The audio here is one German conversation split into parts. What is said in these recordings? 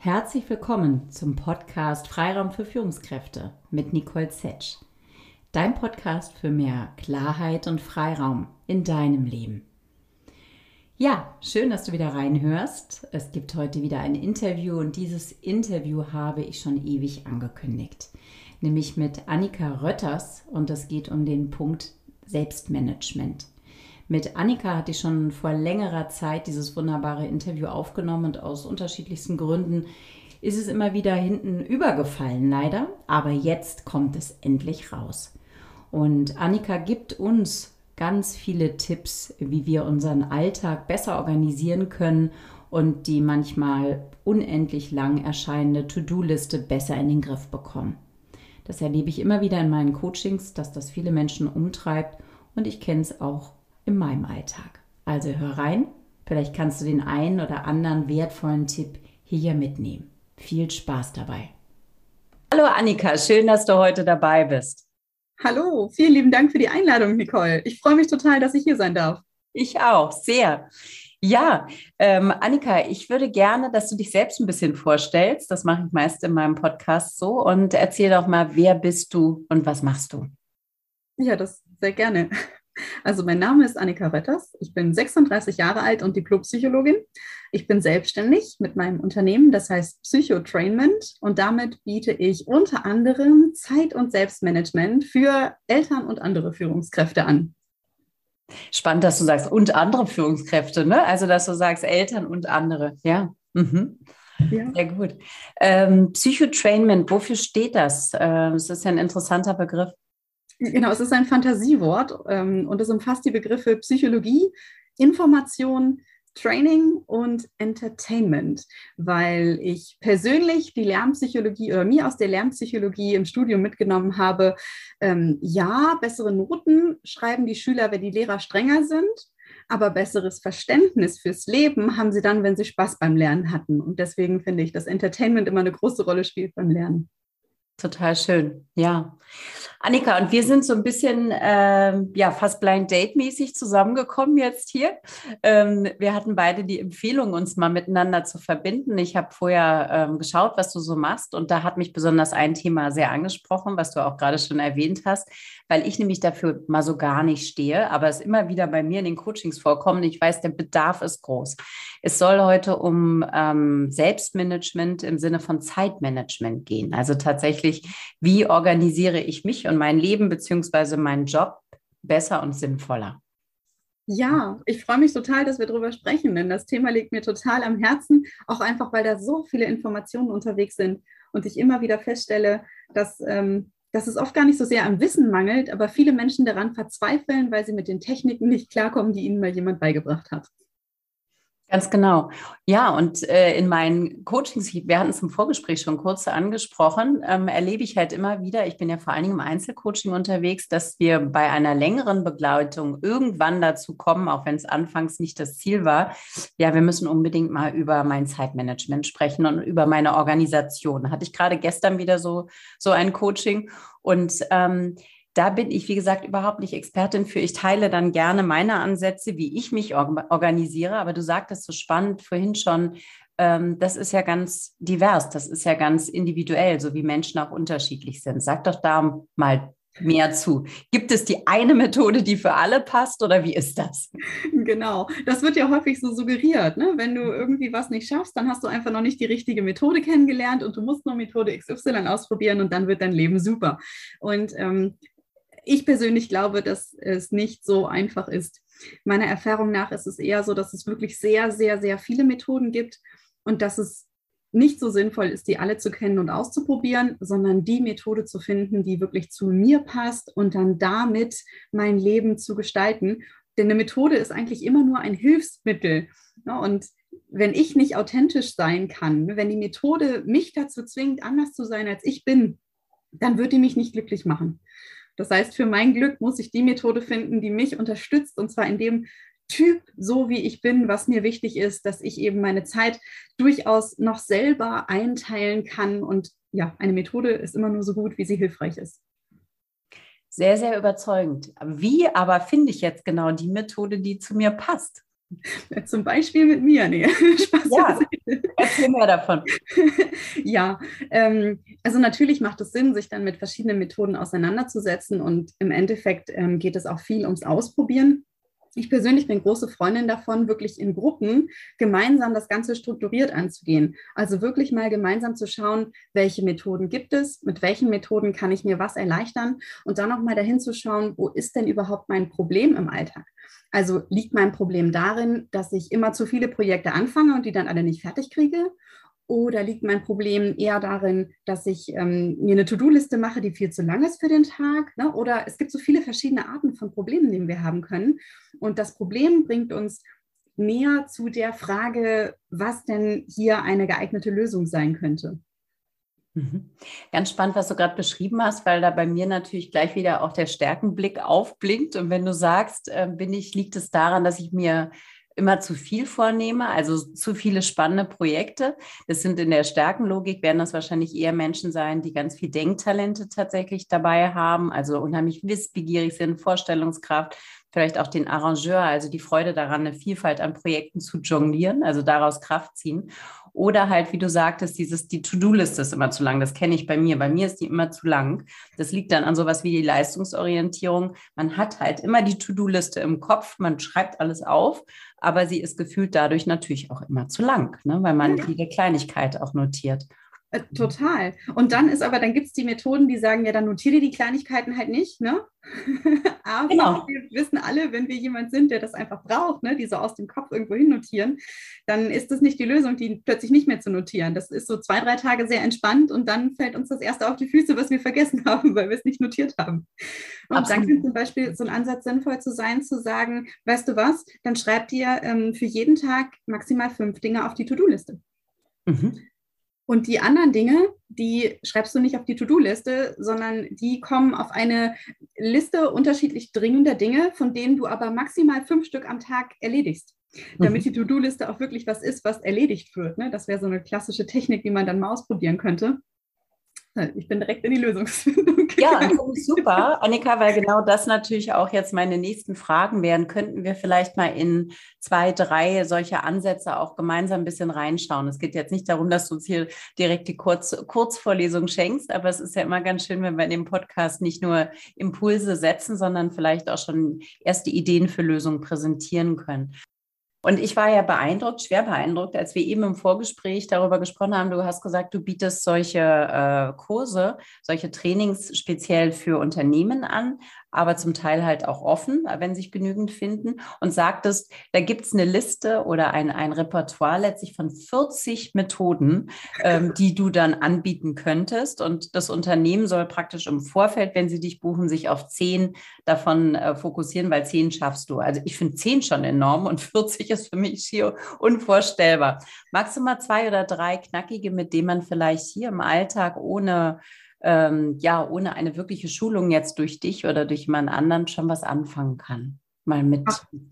Herzlich willkommen zum Podcast Freiraum für Führungskräfte mit Nicole Zetsch. Dein Podcast für mehr Klarheit und Freiraum in deinem Leben. Ja, schön, dass du wieder reinhörst. Es gibt heute wieder ein Interview und dieses Interview habe ich schon ewig angekündigt, nämlich mit Annika Rötters und es geht um den Punkt Selbstmanagement. Mit Annika hatte ich schon vor längerer Zeit dieses wunderbare Interview aufgenommen und aus unterschiedlichsten Gründen ist es immer wieder hinten übergefallen, leider. Aber jetzt kommt es endlich raus. Und Annika gibt uns ganz viele Tipps, wie wir unseren Alltag besser organisieren können und die manchmal unendlich lang erscheinende To-Do-Liste besser in den Griff bekommen. Das erlebe ich immer wieder in meinen Coachings, dass das viele Menschen umtreibt und ich kenne es auch in meinem Alltag. Also hör rein, vielleicht kannst du den einen oder anderen wertvollen Tipp hier mitnehmen. Viel Spaß dabei. Hallo Annika, schön, dass du heute dabei bist. Hallo, vielen lieben Dank für die Einladung, Nicole. Ich freue mich total, dass ich hier sein darf. Ich auch, sehr. Ja, ähm, Annika, ich würde gerne, dass du dich selbst ein bisschen vorstellst. Das mache ich meist in meinem Podcast so. Und erzähl doch mal, wer bist du und was machst du? Ja, das sehr gerne. Also mein Name ist Annika Retters. Ich bin 36 Jahre alt und Diplompsychologin. Ich bin selbstständig mit meinem Unternehmen, das heißt Psychotrainment. Und damit biete ich unter anderem Zeit- und Selbstmanagement für Eltern und andere Führungskräfte an. Spannend, dass du sagst, und andere Führungskräfte, ne? Also, dass du sagst, Eltern und andere, ja. Mhm. Ja. Sehr gut. Ähm, Psychotrainment, wofür steht das? Äh, das ist ja ein interessanter Begriff. Genau, es ist ein Fantasiewort ähm, und es umfasst die Begriffe Psychologie, Information, Training und Entertainment, weil ich persönlich die Lernpsychologie oder mir aus der Lernpsychologie im Studium mitgenommen habe, ähm, ja, bessere Noten schreiben die Schüler, wenn die Lehrer strenger sind, aber besseres Verständnis fürs Leben haben sie dann, wenn sie Spaß beim Lernen hatten. Und deswegen finde ich, dass Entertainment immer eine große Rolle spielt beim Lernen. Total schön, ja. Annika, und wir sind so ein bisschen, ähm, ja, fast Blind Date-mäßig zusammengekommen jetzt hier. Ähm, wir hatten beide die Empfehlung, uns mal miteinander zu verbinden. Ich habe vorher ähm, geschaut, was du so machst, und da hat mich besonders ein Thema sehr angesprochen, was du auch gerade schon erwähnt hast, weil ich nämlich dafür mal so gar nicht stehe, aber es immer wieder bei mir in den Coachings vorkommt. Ich weiß, der Bedarf ist groß. Es soll heute um ähm, Selbstmanagement im Sinne von Zeitmanagement gehen. Also tatsächlich, wie organisiere ich mich und mein Leben beziehungsweise meinen Job besser und sinnvoller? Ja, ich freue mich total, dass wir darüber sprechen, denn das Thema liegt mir total am Herzen, auch einfach, weil da so viele Informationen unterwegs sind und ich immer wieder feststelle, dass, ähm, dass es oft gar nicht so sehr am Wissen mangelt, aber viele Menschen daran verzweifeln, weil sie mit den Techniken nicht klarkommen, die ihnen mal jemand beigebracht hat. Ganz genau. Ja, und äh, in meinen Coachings, wir hatten es im Vorgespräch schon kurz angesprochen, ähm, erlebe ich halt immer wieder, ich bin ja vor allen Dingen im Einzelcoaching unterwegs, dass wir bei einer längeren Begleitung irgendwann dazu kommen, auch wenn es anfangs nicht das Ziel war, ja, wir müssen unbedingt mal über mein Zeitmanagement sprechen und über meine Organisation. Hatte ich gerade gestern wieder so, so ein Coaching und ähm, da bin ich, wie gesagt, überhaupt nicht Expertin für. Ich teile dann gerne meine Ansätze, wie ich mich organisiere. Aber du sagtest so spannend vorhin schon, ähm, das ist ja ganz divers, das ist ja ganz individuell, so wie Menschen auch unterschiedlich sind. Sag doch da mal mehr zu. Gibt es die eine Methode, die für alle passt oder wie ist das? Genau, das wird ja häufig so suggeriert. Ne? Wenn du irgendwie was nicht schaffst, dann hast du einfach noch nicht die richtige Methode kennengelernt und du musst nur Methode XY ausprobieren und dann wird dein Leben super. Und ähm, ich persönlich glaube, dass es nicht so einfach ist. Meiner Erfahrung nach ist es eher so, dass es wirklich sehr, sehr, sehr viele Methoden gibt und dass es nicht so sinnvoll ist, die alle zu kennen und auszuprobieren, sondern die Methode zu finden, die wirklich zu mir passt und dann damit mein Leben zu gestalten. Denn eine Methode ist eigentlich immer nur ein Hilfsmittel. Und wenn ich nicht authentisch sein kann, wenn die Methode mich dazu zwingt, anders zu sein, als ich bin, dann wird die mich nicht glücklich machen. Das heißt, für mein Glück muss ich die Methode finden, die mich unterstützt und zwar in dem Typ, so wie ich bin, was mir wichtig ist, dass ich eben meine Zeit durchaus noch selber einteilen kann. Und ja, eine Methode ist immer nur so gut, wie sie hilfreich ist. Sehr, sehr überzeugend. Wie aber finde ich jetzt genau die Methode, die zu mir passt? Zum Beispiel mit mir. Nee, Spaß. Ja, erzähl mehr davon. ja, ähm, also natürlich macht es Sinn, sich dann mit verschiedenen Methoden auseinanderzusetzen und im Endeffekt ähm, geht es auch viel ums Ausprobieren. Ich persönlich bin große Freundin davon, wirklich in Gruppen gemeinsam das Ganze strukturiert anzugehen. Also wirklich mal gemeinsam zu schauen, welche Methoden gibt es, mit welchen Methoden kann ich mir was erleichtern und dann auch mal dahin zu schauen, wo ist denn überhaupt mein Problem im Alltag? Also liegt mein Problem darin, dass ich immer zu viele Projekte anfange und die dann alle nicht fertig kriege? Oder liegt mein Problem eher darin, dass ich ähm, mir eine To-Do-Liste mache, die viel zu lang ist für den Tag? Ne? Oder es gibt so viele verschiedene Arten von Problemen, die wir haben können. Und das Problem bringt uns näher zu der Frage, was denn hier eine geeignete Lösung sein könnte. Mhm. Ganz spannend, was du gerade beschrieben hast, weil da bei mir natürlich gleich wieder auch der Stärkenblick aufblinkt. Und wenn du sagst, äh, bin ich, liegt es daran, dass ich mir immer zu viel vornehme, also zu viele spannende Projekte. Das sind in der Stärkenlogik, werden das wahrscheinlich eher Menschen sein, die ganz viel Denktalente tatsächlich dabei haben, also unheimlich wissbegierig sind, Vorstellungskraft, vielleicht auch den Arrangeur, also die Freude daran, eine Vielfalt an Projekten zu jonglieren, also daraus Kraft ziehen. Oder halt, wie du sagtest, dieses, die To-Do-Liste ist immer zu lang. Das kenne ich bei mir. Bei mir ist die immer zu lang. Das liegt dann an sowas wie die Leistungsorientierung. Man hat halt immer die To-Do-Liste im Kopf, man schreibt alles auf, aber sie ist gefühlt dadurch natürlich auch immer zu lang, ne? weil man jede Kleinigkeit auch notiert. Äh, total. Und dann ist aber, dann gibt es die Methoden, die sagen, ja, dann notiere die Kleinigkeiten halt nicht, ne? aber genau. wir wissen alle, wenn wir jemand sind, der das einfach braucht, ne, die so aus dem Kopf irgendwo hin notieren, dann ist das nicht die Lösung, die plötzlich nicht mehr zu notieren. Das ist so zwei, drei Tage sehr entspannt und dann fällt uns das erste auf die Füße, was wir vergessen haben, weil wir es nicht notiert haben. Und Absolut. dann kann zum Beispiel so ein Ansatz sinnvoll zu sein, zu sagen, weißt du was, dann schreib dir ähm, für jeden Tag maximal fünf Dinge auf die To-Do-Liste. Mhm. Und die anderen Dinge, die schreibst du nicht auf die To-Do-Liste, sondern die kommen auf eine Liste unterschiedlich dringender Dinge, von denen du aber maximal fünf Stück am Tag erledigst. Damit mhm. die To-Do-Liste auch wirklich was ist, was erledigt wird. Ne? Das wäre so eine klassische Technik, die man dann mal ausprobieren könnte. Ich bin direkt in die Lösungsfindung. Ja, super, Annika, weil genau das natürlich auch jetzt meine nächsten Fragen wären. Könnten wir vielleicht mal in zwei, drei solche Ansätze auch gemeinsam ein bisschen reinschauen? Es geht jetzt nicht darum, dass du uns hier direkt die Kurz Kurzvorlesung schenkst, aber es ist ja immer ganz schön, wenn wir in dem Podcast nicht nur Impulse setzen, sondern vielleicht auch schon erste Ideen für Lösungen präsentieren können. Und ich war ja beeindruckt, schwer beeindruckt, als wir eben im Vorgespräch darüber gesprochen haben. Du hast gesagt, du bietest solche äh, Kurse, solche Trainings speziell für Unternehmen an, aber zum Teil halt auch offen, wenn sich genügend finden. Und sagtest, da gibt es eine Liste oder ein, ein Repertoire letztlich von 40 Methoden, ähm, die du dann anbieten könntest. Und das Unternehmen soll praktisch im Vorfeld, wenn sie dich buchen, sich auf 10 davon äh, fokussieren, weil 10 schaffst du. Also ich finde 10 schon enorm und 40 ist für mich hier unvorstellbar. Magst du mal zwei oder drei knackige, mit denen man vielleicht hier im Alltag ohne ähm, ja, ohne eine wirkliche Schulung jetzt durch dich oder durch jemand anderen schon was anfangen kann. Mal mit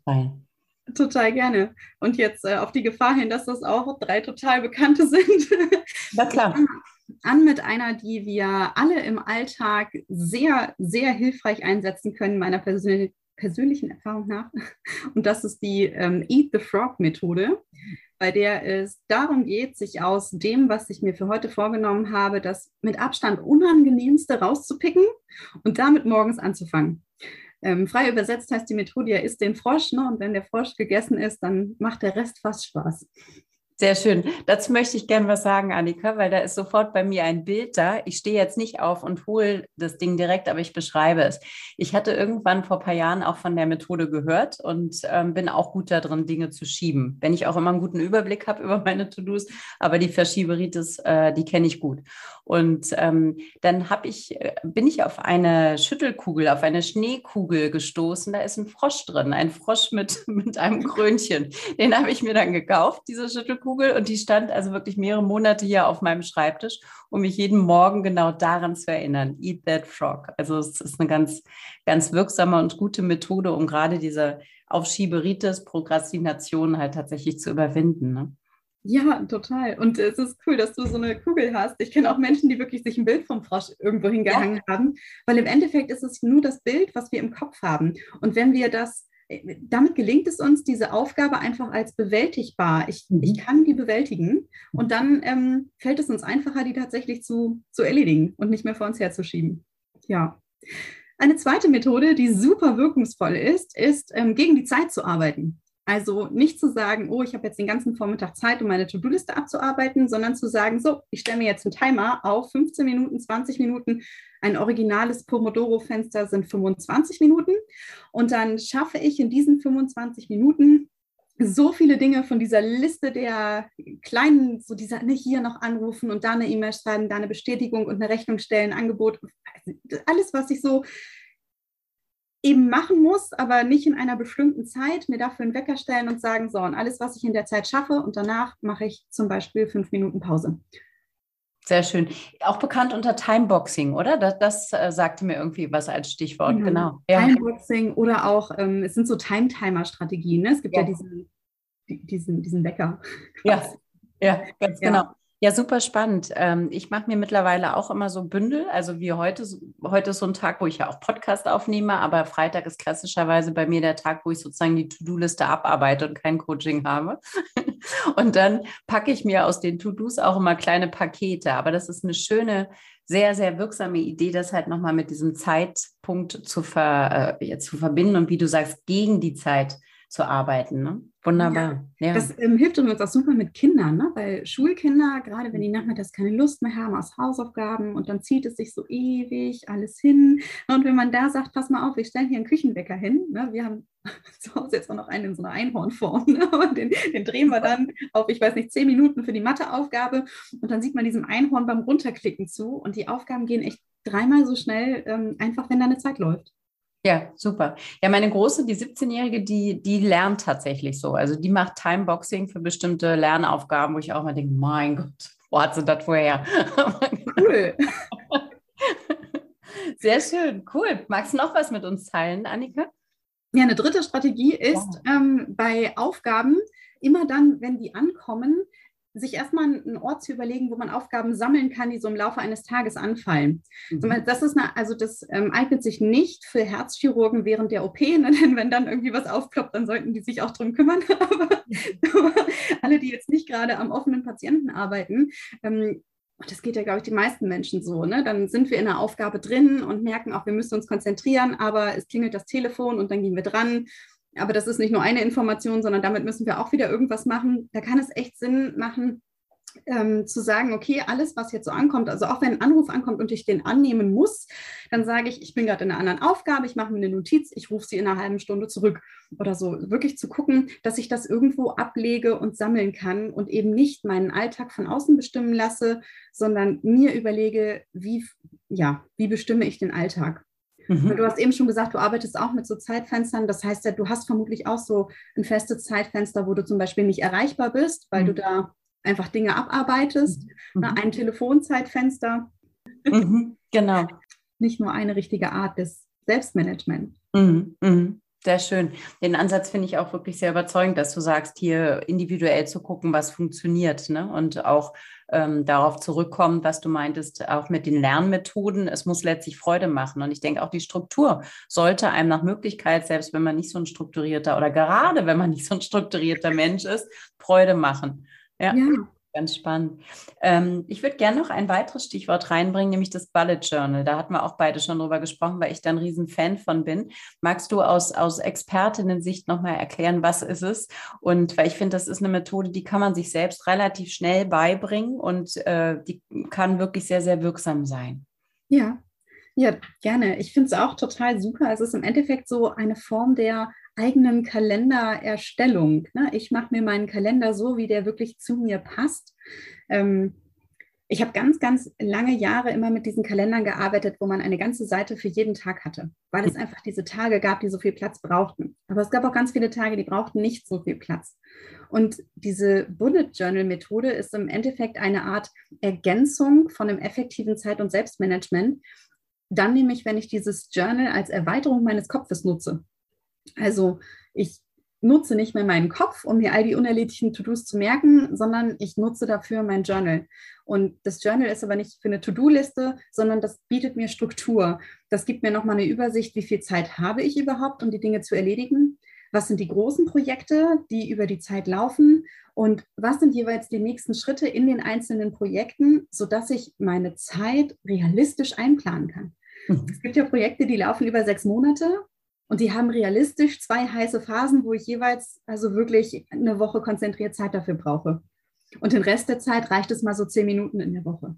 rein. Total gerne. Und jetzt äh, auf die Gefahr hin, dass das auch drei total bekannte sind. Na klar. An mit einer, die wir alle im Alltag sehr, sehr hilfreich einsetzen können, meiner persönlichen persönlichen Erfahrung nach. Und das ist die ähm, Eat the Frog Methode bei der es darum geht, sich aus dem, was ich mir für heute vorgenommen habe, das mit Abstand unangenehmste rauszupicken und damit morgens anzufangen. Ähm, frei übersetzt heißt die Methode ja, isst den Frosch, ne? und wenn der Frosch gegessen ist, dann macht der Rest fast Spaß. Sehr schön. Dazu möchte ich gerne was sagen, Annika, weil da ist sofort bei mir ein Bild da. Ich stehe jetzt nicht auf und hole das Ding direkt, aber ich beschreibe es. Ich hatte irgendwann vor ein paar Jahren auch von der Methode gehört und ähm, bin auch gut darin, Dinge zu schieben. Wenn ich auch immer einen guten Überblick habe über meine To-Dos, aber die Verschieberitis, äh, die kenne ich gut. Und ähm, dann habe ich, äh, bin ich auf eine Schüttelkugel, auf eine Schneekugel gestoßen. Da ist ein Frosch drin, ein Frosch mit, mit einem Krönchen. Den habe ich mir dann gekauft, diese Schüttelkugel. Und die stand also wirklich mehrere Monate hier auf meinem Schreibtisch, um mich jeden Morgen genau daran zu erinnern. Eat that frog. Also es ist eine ganz, ganz wirksame und gute Methode, um gerade diese Aufschieberitis, Prokrastination halt tatsächlich zu überwinden. Ne? Ja, total. Und es ist cool, dass du so eine Kugel hast. Ich kenne auch Menschen, die wirklich sich ein Bild vom Frosch irgendwo hingehangen ja. haben, weil im Endeffekt ist es nur das Bild, was wir im Kopf haben. Und wenn wir das damit gelingt es uns, diese Aufgabe einfach als bewältigbar. Ich, mhm. ich kann die bewältigen und dann ähm, fällt es uns einfacher, die tatsächlich zu, zu erledigen und nicht mehr vor uns herzuschieben. Ja. Eine zweite Methode, die super wirkungsvoll ist, ist, ähm, gegen die Zeit zu arbeiten. Also nicht zu sagen, oh, ich habe jetzt den ganzen Vormittag Zeit, um meine To-Do-Liste abzuarbeiten, sondern zu sagen, so, ich stelle mir jetzt einen Timer auf 15 Minuten, 20 Minuten. Ein originales Pomodoro-Fenster sind 25 Minuten. Und dann schaffe ich in diesen 25 Minuten so viele Dinge von dieser Liste der kleinen, so dieser, ne, hier noch anrufen und da eine E-Mail schreiben, da eine Bestätigung und eine Rechnung stellen, Angebot, alles, was ich so eben machen muss, aber nicht in einer bestimmten Zeit, mir dafür einen Wecker stellen und sagen, so, und alles, was ich in der Zeit schaffe und danach mache ich zum Beispiel fünf Minuten Pause. Sehr schön. Auch bekannt unter Timeboxing, oder? Das, das äh, sagte mir irgendwie was als Stichwort, mhm. genau. Ja. Timeboxing oder auch, ähm, es sind so Time-Timer-Strategien. Ne? Es gibt ja, ja diesen, diesen, diesen Wecker. Ja, ja, ganz genau. Ja, super spannend. Ähm, ich mache mir mittlerweile auch immer so Bündel. Also wie heute, heute ist so ein Tag, wo ich ja auch Podcast aufnehme, aber Freitag ist klassischerweise bei mir der Tag, wo ich sozusagen die To-Do-Liste abarbeite und kein Coaching habe. Und dann packe ich mir aus den To-Dos auch immer kleine Pakete. Aber das ist eine schöne, sehr, sehr wirksame Idee, das halt nochmal mit diesem Zeitpunkt zu, ver, äh, zu verbinden und wie du sagst, gegen die Zeit zu arbeiten. Ne? Wunderbar. Ja, ja. Das ähm, hilft uns auch super mit Kindern, ne? weil Schulkinder, gerade wenn die nachmittags keine Lust mehr haben aus Hausaufgaben und dann zieht es sich so ewig alles hin. Und wenn man da sagt, pass mal auf, wir stellen hier einen Küchenwecker hin. Ne? Wir haben zu Hause jetzt auch noch einen in so einer Einhornform. Ne? Und den, den, drehen wir dann auf, ich weiß nicht, zehn Minuten für die Matheaufgabe. Und dann sieht man diesem Einhorn beim Runterklicken zu. Und die Aufgaben gehen echt dreimal so schnell, ähm, einfach wenn da eine Zeit läuft. Ja, super. Ja, meine Große, die 17-Jährige, die, die lernt tatsächlich so. Also die macht Timeboxing für bestimmte Lernaufgaben, wo ich auch mal denke, mein Gott, wo hat sie das vorher? Cool. Sehr schön, cool. Magst du noch was mit uns teilen, Annika? Ja, eine dritte Strategie ist ja. ähm, bei Aufgaben, immer dann, wenn die ankommen, sich erstmal einen Ort zu überlegen, wo man Aufgaben sammeln kann, die so im Laufe eines Tages anfallen. Mhm. Das ist eine, also das ähm, eignet sich nicht für Herzchirurgen während der OP, ne? denn wenn dann irgendwie was aufploppt, dann sollten die sich auch drum kümmern. aber, alle, die jetzt nicht gerade am offenen Patienten arbeiten, ähm, und das geht ja, glaube ich, die meisten Menschen so. Ne? Dann sind wir in einer Aufgabe drin und merken auch, wir müssen uns konzentrieren, aber es klingelt das Telefon und dann gehen wir dran aber das ist nicht nur eine Information, sondern damit müssen wir auch wieder irgendwas machen. Da kann es echt Sinn machen, ähm, zu sagen, okay, alles, was jetzt so ankommt, also auch wenn ein Anruf ankommt und ich den annehmen muss, dann sage ich, ich bin gerade in einer anderen Aufgabe, ich mache mir eine Notiz, ich rufe sie in einer halben Stunde zurück oder so. Wirklich zu gucken, dass ich das irgendwo ablege und sammeln kann und eben nicht meinen Alltag von außen bestimmen lasse, sondern mir überlege, wie, ja, wie bestimme ich den Alltag. Mhm. Du hast eben schon gesagt, du arbeitest auch mit so Zeitfenstern. Das heißt ja, du hast vermutlich auch so ein festes Zeitfenster, wo du zum Beispiel nicht erreichbar bist, weil mhm. du da einfach Dinge abarbeitest. Mhm. Ne, ein Telefonzeitfenster. Mhm. Genau. Nicht nur eine richtige Art des Selbstmanagements. Mhm. Mhm. Sehr schön. Den Ansatz finde ich auch wirklich sehr überzeugend, dass du sagst, hier individuell zu gucken, was funktioniert ne? und auch ähm, darauf zurückkommen, was du meintest, auch mit den Lernmethoden. Es muss letztlich Freude machen. Und ich denke, auch die Struktur sollte einem nach Möglichkeit, selbst wenn man nicht so ein strukturierter oder gerade wenn man nicht so ein strukturierter Mensch ist, Freude machen. Ja. ja. Ganz spannend. Ähm, ich würde gerne noch ein weiteres Stichwort reinbringen, nämlich das Bullet Journal. Da hatten wir auch beide schon drüber gesprochen, weil ich da ein riesen Fan von bin. Magst du aus, aus Expertinnen-Sicht nochmal erklären, was ist es? Und weil ich finde, das ist eine Methode, die kann man sich selbst relativ schnell beibringen und äh, die kann wirklich sehr, sehr wirksam sein. Ja, ja, gerne. Ich finde es auch total super. Es ist im Endeffekt so eine Form der eigenen Kalendererstellung. Ne? Ich mache mir meinen Kalender so, wie der wirklich zu mir passt. Ähm, ich habe ganz, ganz lange Jahre immer mit diesen Kalendern gearbeitet, wo man eine ganze Seite für jeden Tag hatte, weil es einfach diese Tage gab, die so viel Platz brauchten. Aber es gab auch ganz viele Tage, die brauchten nicht so viel Platz. Und diese Bullet Journal Methode ist im Endeffekt eine Art Ergänzung von einem effektiven Zeit- und Selbstmanagement. Dann nämlich, wenn ich dieses Journal als Erweiterung meines Kopfes nutze. Also ich nutze nicht mehr meinen Kopf, um mir all die unerledigten To-Dos zu merken, sondern ich nutze dafür mein Journal. Und das Journal ist aber nicht für eine To-Do-Liste, sondern das bietet mir Struktur. Das gibt mir nochmal eine Übersicht, wie viel Zeit habe ich überhaupt, um die Dinge zu erledigen. was sind die großen Projekte, die über die Zeit laufen und was sind jeweils die nächsten Schritte in den einzelnen Projekten, sodass ich meine Zeit realistisch einplanen kann. Mhm. Es gibt ja Projekte, die laufen über sechs Monate und die haben realistisch zwei heiße Phasen, wo ich jeweils also wirklich eine Woche konzentriert Zeit dafür brauche. Und den Rest der Zeit reicht es mal so zehn Minuten in der Woche.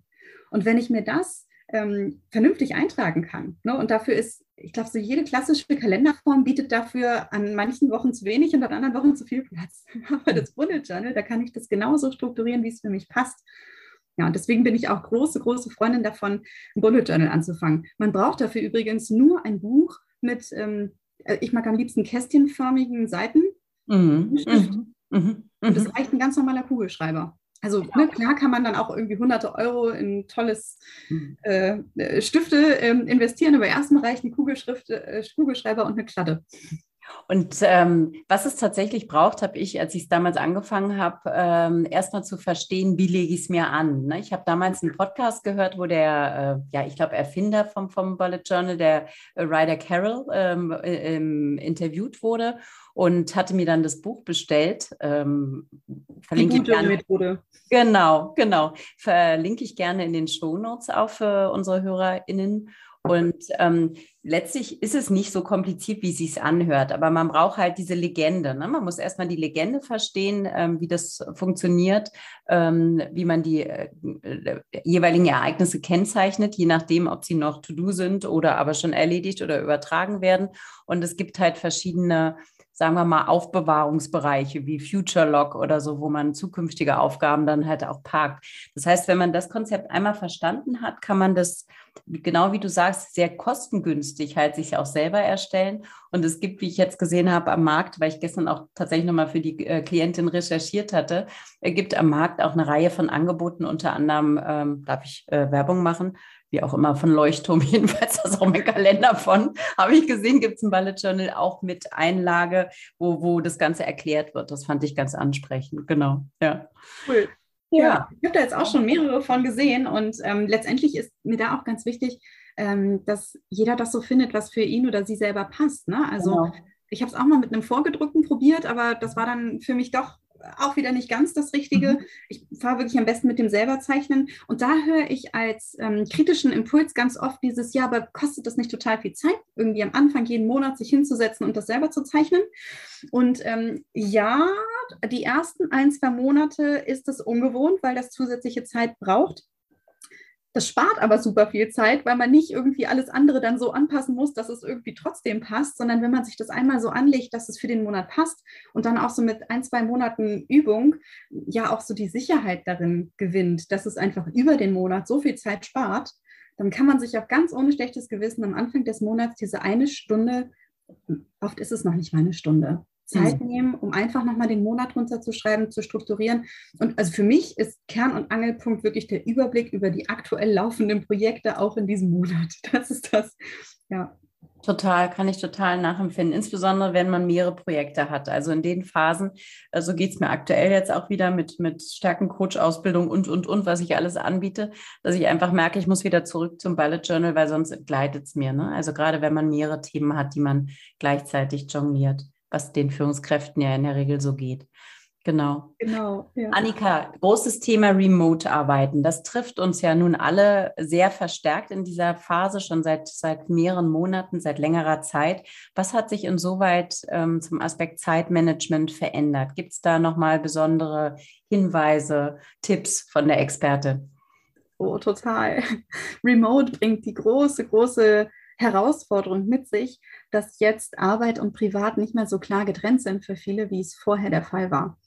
Und wenn ich mir das ähm, vernünftig eintragen kann. Ne? Und dafür ist, ich glaube, so jede klassische Kalenderform bietet dafür an manchen Wochen zu wenig und an anderen Wochen zu viel Platz. Aber das Bullet Journal, da kann ich das genauso strukturieren, wie es für mich passt. Ja, und deswegen bin ich auch große, große Freundin davon, ein Bullet Journal anzufangen. Man braucht dafür übrigens nur ein Buch mit, ähm, äh, ich mag am liebsten kästchenförmigen Seiten. Mhm. Mhm. Mhm. Und das mhm. reicht ein ganz normaler Kugelschreiber. Also ne, klar kann man dann auch irgendwie hunderte Euro in tolles hm. äh, äh, Stifte ähm, investieren, aber erstmal reicht ein Kugelschrift, äh, Kugelschreiber und eine Kladde. Und ähm, was es tatsächlich braucht, habe ich, als ich es damals angefangen habe, ähm, erstmal zu verstehen, wie lege ich es mir an. Ne? Ich habe damals einen Podcast gehört, wo der, äh, ja, ich glaube, Erfinder vom, vom Bullet Journal, der äh, Ryder Carroll, ähm, äh, interviewt wurde und hatte mir dann das Buch bestellt. Ähm, verlinke Die gute ich gerne. Methode. Genau, genau. Verlinke ich gerne in den Show Notes auch für unsere HörerInnen. Und ähm, letztlich ist es nicht so kompliziert, wie es sich anhört, aber man braucht halt diese Legende. Ne? Man muss erstmal die Legende verstehen, ähm, wie das funktioniert, ähm, wie man die äh, äh, jeweiligen Ereignisse kennzeichnet, je nachdem, ob sie noch to-do sind oder aber schon erledigt oder übertragen werden. Und es gibt halt verschiedene sagen wir mal, Aufbewahrungsbereiche wie Future Log oder so, wo man zukünftige Aufgaben dann halt auch parkt. Das heißt, wenn man das Konzept einmal verstanden hat, kann man das, genau wie du sagst, sehr kostengünstig halt sich auch selber erstellen. Und es gibt, wie ich jetzt gesehen habe, am Markt, weil ich gestern auch tatsächlich nochmal für die äh, Klientin recherchiert hatte, äh, gibt am Markt auch eine Reihe von Angeboten, unter anderem, ähm, darf ich äh, Werbung machen, wie auch immer, von Leuchtturm, jedenfalls das ist auch mein Kalender von, habe ich gesehen, gibt es ein Ballet Journal auch mit Einlage, wo, wo das Ganze erklärt wird. Das fand ich ganz ansprechend, genau, ja. Cool. Ja, ja. ich habe da jetzt auch schon mehrere von gesehen und ähm, letztendlich ist mir da auch ganz wichtig, ähm, dass jeder das so findet, was für ihn oder sie selber passt. Ne? Also genau. ich habe es auch mal mit einem Vorgedruckten probiert, aber das war dann für mich doch auch wieder nicht ganz das Richtige. Mhm. Ich fahre wirklich am besten mit dem selber zeichnen. Und da höre ich als ähm, kritischen Impuls ganz oft dieses, ja, aber kostet das nicht total viel Zeit, irgendwie am Anfang jeden Monat sich hinzusetzen und das selber zu zeichnen? Und ähm, ja, die ersten ein, zwei Monate ist es ungewohnt, weil das zusätzliche Zeit braucht. Das spart aber super viel Zeit, weil man nicht irgendwie alles andere dann so anpassen muss, dass es irgendwie trotzdem passt, sondern wenn man sich das einmal so anlegt, dass es für den Monat passt und dann auch so mit ein, zwei Monaten Übung ja auch so die Sicherheit darin gewinnt, dass es einfach über den Monat so viel Zeit spart, dann kann man sich auch ganz ohne schlechtes Gewissen am Anfang des Monats diese eine Stunde, oft ist es noch nicht mal eine Stunde, Zeit mhm. nehmen, um einfach nochmal den Monat runterzuschreiben, zu strukturieren. Und also für mich ist Kern- und Angelpunkt wirklich der Überblick über die aktuell laufenden Projekte auch in diesem Monat. Das ist das, ja. Total, kann ich total nachempfinden, insbesondere wenn man mehrere Projekte hat. Also in den Phasen, so also geht es mir aktuell jetzt auch wieder mit, mit Stärkencoach-Ausbildung und, und, und, was ich alles anbiete, dass ich einfach merke, ich muss wieder zurück zum Bullet Journal, weil sonst gleitet es mir. Ne? Also gerade wenn man mehrere Themen hat, die man gleichzeitig jongliert was den Führungskräften ja in der Regel so geht. Genau. Genau. Ja. Annika, großes Thema Remote-Arbeiten. Das trifft uns ja nun alle sehr verstärkt in dieser Phase, schon seit, seit mehreren Monaten, seit längerer Zeit. Was hat sich insoweit ähm, zum Aspekt Zeitmanagement verändert? Gibt es da nochmal besondere Hinweise, Tipps von der Experte? Oh, total. Remote bringt die große, große Herausforderung mit sich, dass jetzt Arbeit und Privat nicht mehr so klar getrennt sind für viele, wie es vorher der Fall war.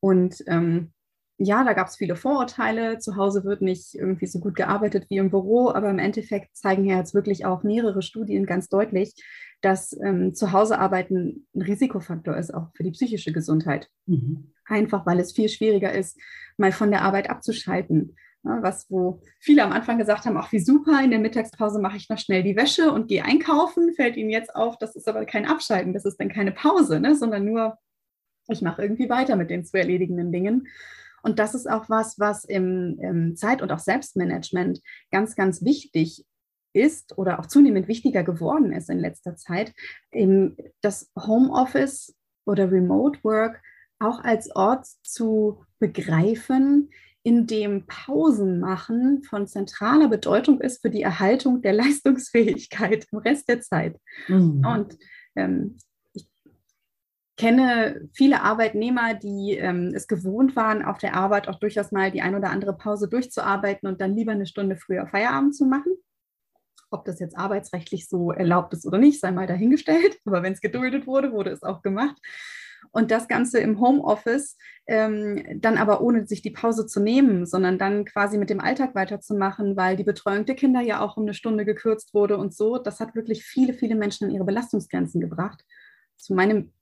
Und ähm, ja, da gab es viele Vorurteile. Zu Hause wird nicht irgendwie so gut gearbeitet wie im Büro, aber im Endeffekt zeigen ja jetzt wirklich auch mehrere Studien ganz deutlich, dass ähm, zu Hause arbeiten ein Risikofaktor ist, auch für die psychische Gesundheit. Mhm. Einfach weil es viel schwieriger ist, mal von der Arbeit abzuschalten. Ne, was, wo viele am Anfang gesagt haben, ach wie super, in der Mittagspause mache ich noch schnell die Wäsche und gehe einkaufen, fällt ihnen jetzt auf, das ist aber kein Abschalten, das ist dann keine Pause, ne, sondern nur, ich mache irgendwie weiter mit den zu erledigenden Dingen. Und das ist auch was, was im, im Zeit- und auch Selbstmanagement ganz, ganz wichtig ist oder auch zunehmend wichtiger geworden ist in letzter Zeit. Das Homeoffice oder Remote Work auch als Ort zu begreifen, in dem Pausen machen von zentraler Bedeutung ist für die Erhaltung der Leistungsfähigkeit im Rest der Zeit. Mhm. Und ähm, ich kenne viele Arbeitnehmer, die ähm, es gewohnt waren, auf der Arbeit auch durchaus mal die ein oder andere Pause durchzuarbeiten und dann lieber eine Stunde früher Feierabend zu machen. Ob das jetzt arbeitsrechtlich so erlaubt ist oder nicht, sei mal dahingestellt. Aber wenn es geduldet wurde, wurde es auch gemacht. Und das Ganze im Homeoffice, ähm, dann aber ohne sich die Pause zu nehmen, sondern dann quasi mit dem Alltag weiterzumachen, weil die Betreuung der Kinder ja auch um eine Stunde gekürzt wurde und so. Das hat wirklich viele, viele Menschen an ihre Belastungsgrenzen gebracht. Zu meinem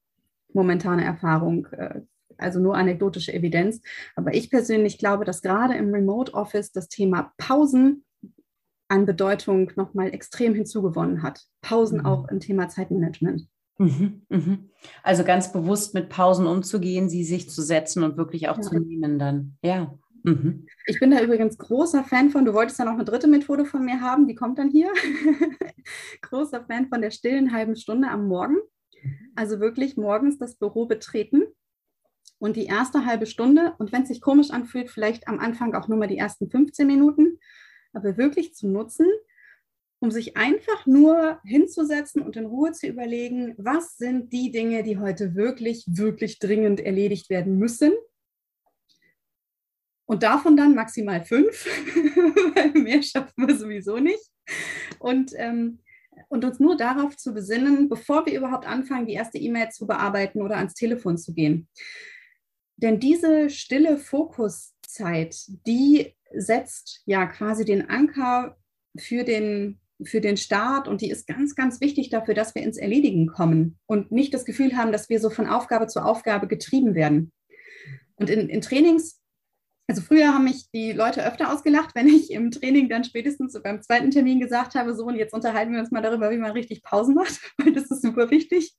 momentane Erfahrung, äh, also nur anekdotische Evidenz. Aber ich persönlich glaube, dass gerade im Remote Office das Thema Pausen an Bedeutung nochmal extrem hinzugewonnen hat. Pausen mhm. auch im Thema Zeitmanagement. Mhm, mhm. Also ganz bewusst mit Pausen umzugehen, sie sich zu setzen und wirklich auch ja. zu nehmen dann. Ja. Mhm. Ich bin da übrigens großer Fan von, du wolltest ja noch eine dritte Methode von mir haben, die kommt dann hier. großer Fan von der stillen halben Stunde am Morgen. Also wirklich morgens das Büro betreten und die erste halbe Stunde und wenn es sich komisch anfühlt, vielleicht am Anfang auch nur mal die ersten 15 Minuten, aber wirklich zu nutzen, um sich einfach nur hinzusetzen und in Ruhe zu überlegen, was sind die Dinge, die heute wirklich, wirklich dringend erledigt werden müssen. Und davon dann maximal fünf, weil mehr schaffen wir sowieso nicht. Und, ähm, und uns nur darauf zu besinnen, bevor wir überhaupt anfangen, die erste E-Mail zu bearbeiten oder ans Telefon zu gehen. Denn diese stille Fokuszeit, die setzt ja quasi den Anker für den für den Start und die ist ganz, ganz wichtig dafür, dass wir ins Erledigen kommen und nicht das Gefühl haben, dass wir so von Aufgabe zu Aufgabe getrieben werden. Und in, in Trainings, also früher haben mich die Leute öfter ausgelacht, wenn ich im Training dann spätestens beim zweiten Termin gesagt habe, so und jetzt unterhalten wir uns mal darüber, wie man richtig Pausen macht, weil das ist super wichtig.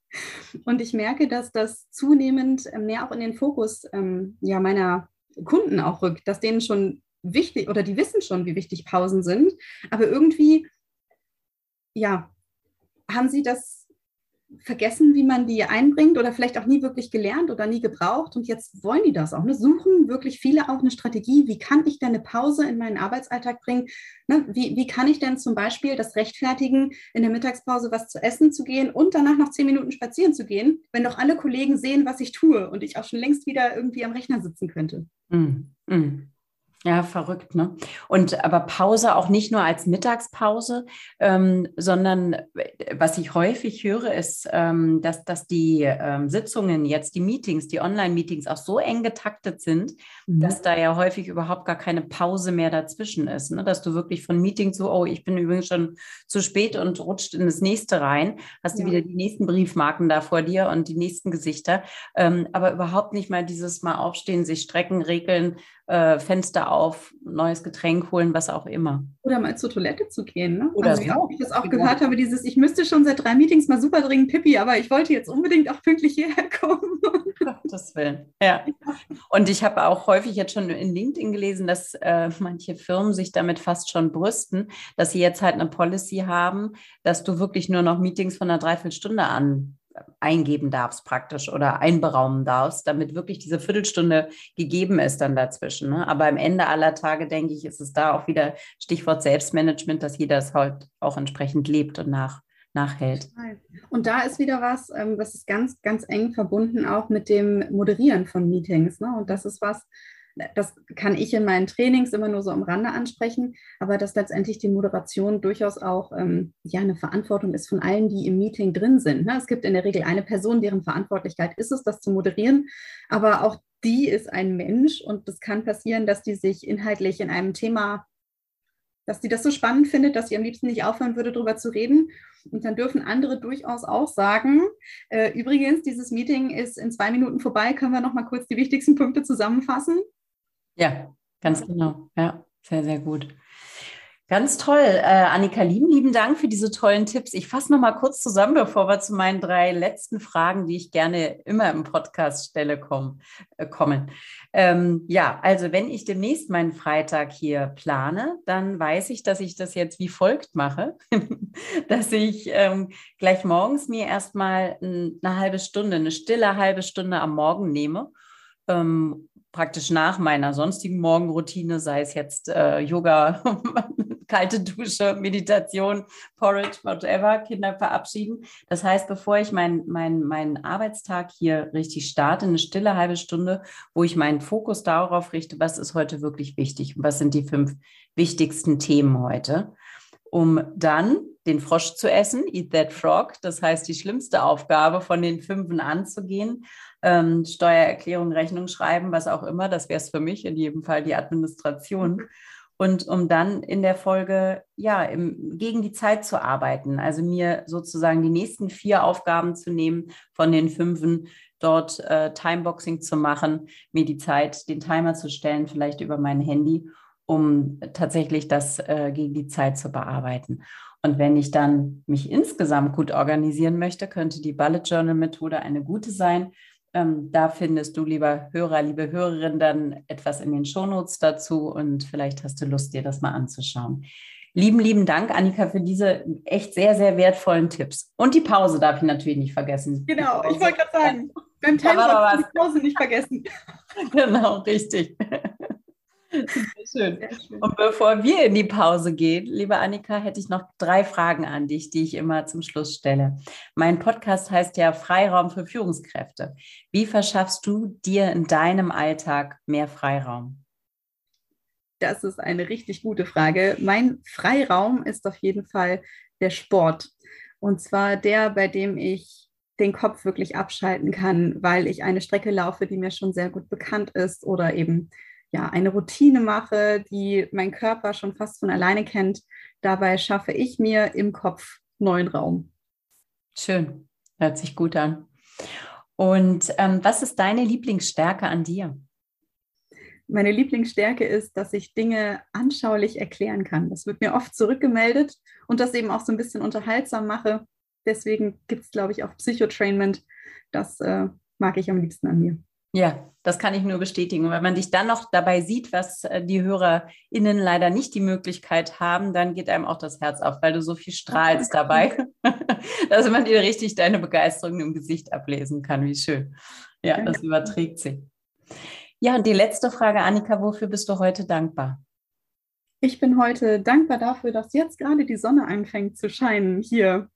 Und ich merke, dass das zunehmend mehr auch in den Fokus ähm, ja, meiner Kunden auch rückt, dass denen schon wichtig oder die wissen schon, wie wichtig Pausen sind, aber irgendwie ja, haben Sie das vergessen, wie man die einbringt oder vielleicht auch nie wirklich gelernt oder nie gebraucht und jetzt wollen die das auch. Ne? Suchen wirklich viele auch eine Strategie, wie kann ich denn eine Pause in meinen Arbeitsalltag bringen? Ne? Wie, wie kann ich denn zum Beispiel das rechtfertigen, in der Mittagspause was zu essen zu gehen und danach noch zehn Minuten spazieren zu gehen, wenn doch alle Kollegen sehen, was ich tue und ich auch schon längst wieder irgendwie am Rechner sitzen könnte? Mm, mm. Ja, verrückt, ne? Und aber Pause auch nicht nur als Mittagspause, ähm, sondern äh, was ich häufig höre, ist, ähm, dass, dass die ähm, Sitzungen jetzt, die Meetings, die Online-Meetings auch so eng getaktet sind, mhm. dass da ja häufig überhaupt gar keine Pause mehr dazwischen ist. Ne? Dass du wirklich von Meeting zu, oh, ich bin übrigens schon zu spät und rutscht in das nächste rein, hast ja. du wieder die nächsten Briefmarken da vor dir und die nächsten Gesichter, ähm, aber überhaupt nicht mal dieses Mal aufstehen, sich strecken, regeln, äh, Fenster auf, neues Getränk holen, was auch immer. Oder mal zur Toilette zu gehen. Ne? Oder also, ja, ich das auch genau. gehört habe, dieses, ich müsste schon seit drei Meetings mal super dringend Pippi, aber ich wollte jetzt unbedingt auch pünktlich hierher kommen. Gottes Willen. Ja. Und ich habe auch häufig jetzt schon in LinkedIn gelesen, dass äh, manche Firmen sich damit fast schon brüsten, dass sie jetzt halt eine Policy haben, dass du wirklich nur noch Meetings von einer Dreiviertelstunde an eingeben darfst praktisch oder einberaumen darfst, damit wirklich diese Viertelstunde gegeben ist dann dazwischen. Ne? Aber am Ende aller Tage, denke ich, ist es da auch wieder Stichwort Selbstmanagement, dass jeder es halt auch entsprechend lebt und nach, nachhält. Und da ist wieder was, ähm, das ist ganz, ganz eng verbunden auch mit dem Moderieren von Meetings. Ne? Und das ist was, das kann ich in meinen Trainings immer nur so am Rande ansprechen, aber dass letztendlich die Moderation durchaus auch ähm, ja, eine Verantwortung ist von allen, die im Meeting drin sind. Ne? Es gibt in der Regel eine Person, deren Verantwortlichkeit ist es, das zu moderieren, aber auch die ist ein Mensch und es kann passieren, dass die sich inhaltlich in einem Thema, dass die das so spannend findet, dass sie am liebsten nicht aufhören würde, darüber zu reden. Und dann dürfen andere durchaus auch sagen, äh, übrigens, dieses Meeting ist in zwei Minuten vorbei, können wir noch mal kurz die wichtigsten Punkte zusammenfassen? Ja, ganz genau. Ja, sehr, sehr gut. Ganz toll. Äh, Annika, lieben, lieben Dank für diese tollen Tipps. Ich fasse noch mal kurz zusammen, bevor wir zu meinen drei letzten Fragen, die ich gerne immer im Podcast stelle, kommen. Äh, kommen. Ähm, ja, also wenn ich demnächst meinen Freitag hier plane, dann weiß ich, dass ich das jetzt wie folgt mache, dass ich ähm, gleich morgens mir erstmal eine halbe Stunde, eine stille halbe Stunde am Morgen nehme. Ähm, praktisch nach meiner sonstigen Morgenroutine, sei es jetzt äh, Yoga, kalte Dusche, Meditation, Porridge, whatever, Kinder verabschieden. Das heißt, bevor ich meinen mein, mein Arbeitstag hier richtig starte, eine stille halbe Stunde, wo ich meinen Fokus darauf richte, was ist heute wirklich wichtig und was sind die fünf wichtigsten Themen heute, um dann den Frosch zu essen, Eat That Frog, das heißt die schlimmste Aufgabe von den fünfen anzugehen, ähm, Steuererklärung, Rechnung schreiben, was auch immer, das wäre es für mich, in jedem Fall die Administration. Und um dann in der Folge ja im, gegen die Zeit zu arbeiten, also mir sozusagen die nächsten vier Aufgaben zu nehmen von den fünfen, dort äh, Timeboxing zu machen, mir die Zeit, den Timer zu stellen, vielleicht über mein Handy, um tatsächlich das äh, gegen die Zeit zu bearbeiten. Und wenn ich dann mich insgesamt gut organisieren möchte, könnte die Bullet Journal Methode eine gute sein. Ähm, da findest du, lieber Hörer, liebe Hörerin, dann etwas in den Shownotes dazu und vielleicht hast du Lust, dir das mal anzuschauen. Lieben, lieben Dank, Annika, für diese echt sehr, sehr wertvollen Tipps. Und die Pause darf ich natürlich nicht vergessen. Genau, ich wollte gerade sagen, beim Time die Pause nicht vergessen. genau, richtig. Schön. schön. Und bevor wir in die Pause gehen, liebe Annika, hätte ich noch drei Fragen an dich, die ich immer zum Schluss stelle. Mein Podcast heißt ja Freiraum für Führungskräfte. Wie verschaffst du dir in deinem Alltag mehr Freiraum? Das ist eine richtig gute Frage. Mein Freiraum ist auf jeden Fall der Sport. Und zwar der, bei dem ich den Kopf wirklich abschalten kann, weil ich eine Strecke laufe, die mir schon sehr gut bekannt ist oder eben ja, eine Routine mache, die mein Körper schon fast von alleine kennt. Dabei schaffe ich mir im Kopf neuen Raum. Schön, hört sich gut an. Und ähm, was ist deine Lieblingsstärke an dir? Meine Lieblingsstärke ist, dass ich Dinge anschaulich erklären kann. Das wird mir oft zurückgemeldet und das eben auch so ein bisschen unterhaltsam mache. Deswegen gibt es, glaube ich, auch Psychotrainment. Das äh, mag ich am liebsten an mir. Ja, das kann ich nur bestätigen. Wenn man dich dann noch dabei sieht, was äh, die HörerInnen leider nicht die Möglichkeit haben, dann geht einem auch das Herz auf, weil du so viel strahlst dabei, dass man dir richtig deine Begeisterung im Gesicht ablesen kann. Wie schön. Ja, das überträgt sich. Ja, und die letzte Frage, Annika, wofür bist du heute dankbar? Ich bin heute dankbar dafür, dass jetzt gerade die Sonne anfängt zu scheinen hier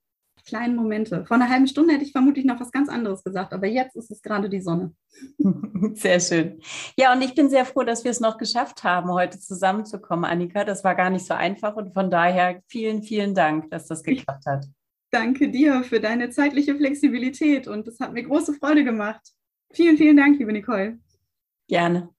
kleinen Momente. Vor einer halben Stunde hätte ich vermutlich noch was ganz anderes gesagt, aber jetzt ist es gerade die Sonne. Sehr schön. Ja, und ich bin sehr froh, dass wir es noch geschafft haben, heute zusammenzukommen, Annika. Das war gar nicht so einfach und von daher vielen, vielen Dank, dass das geklappt hat. danke dir für deine zeitliche Flexibilität und es hat mir große Freude gemacht. Vielen, vielen Dank, liebe Nicole. Gerne.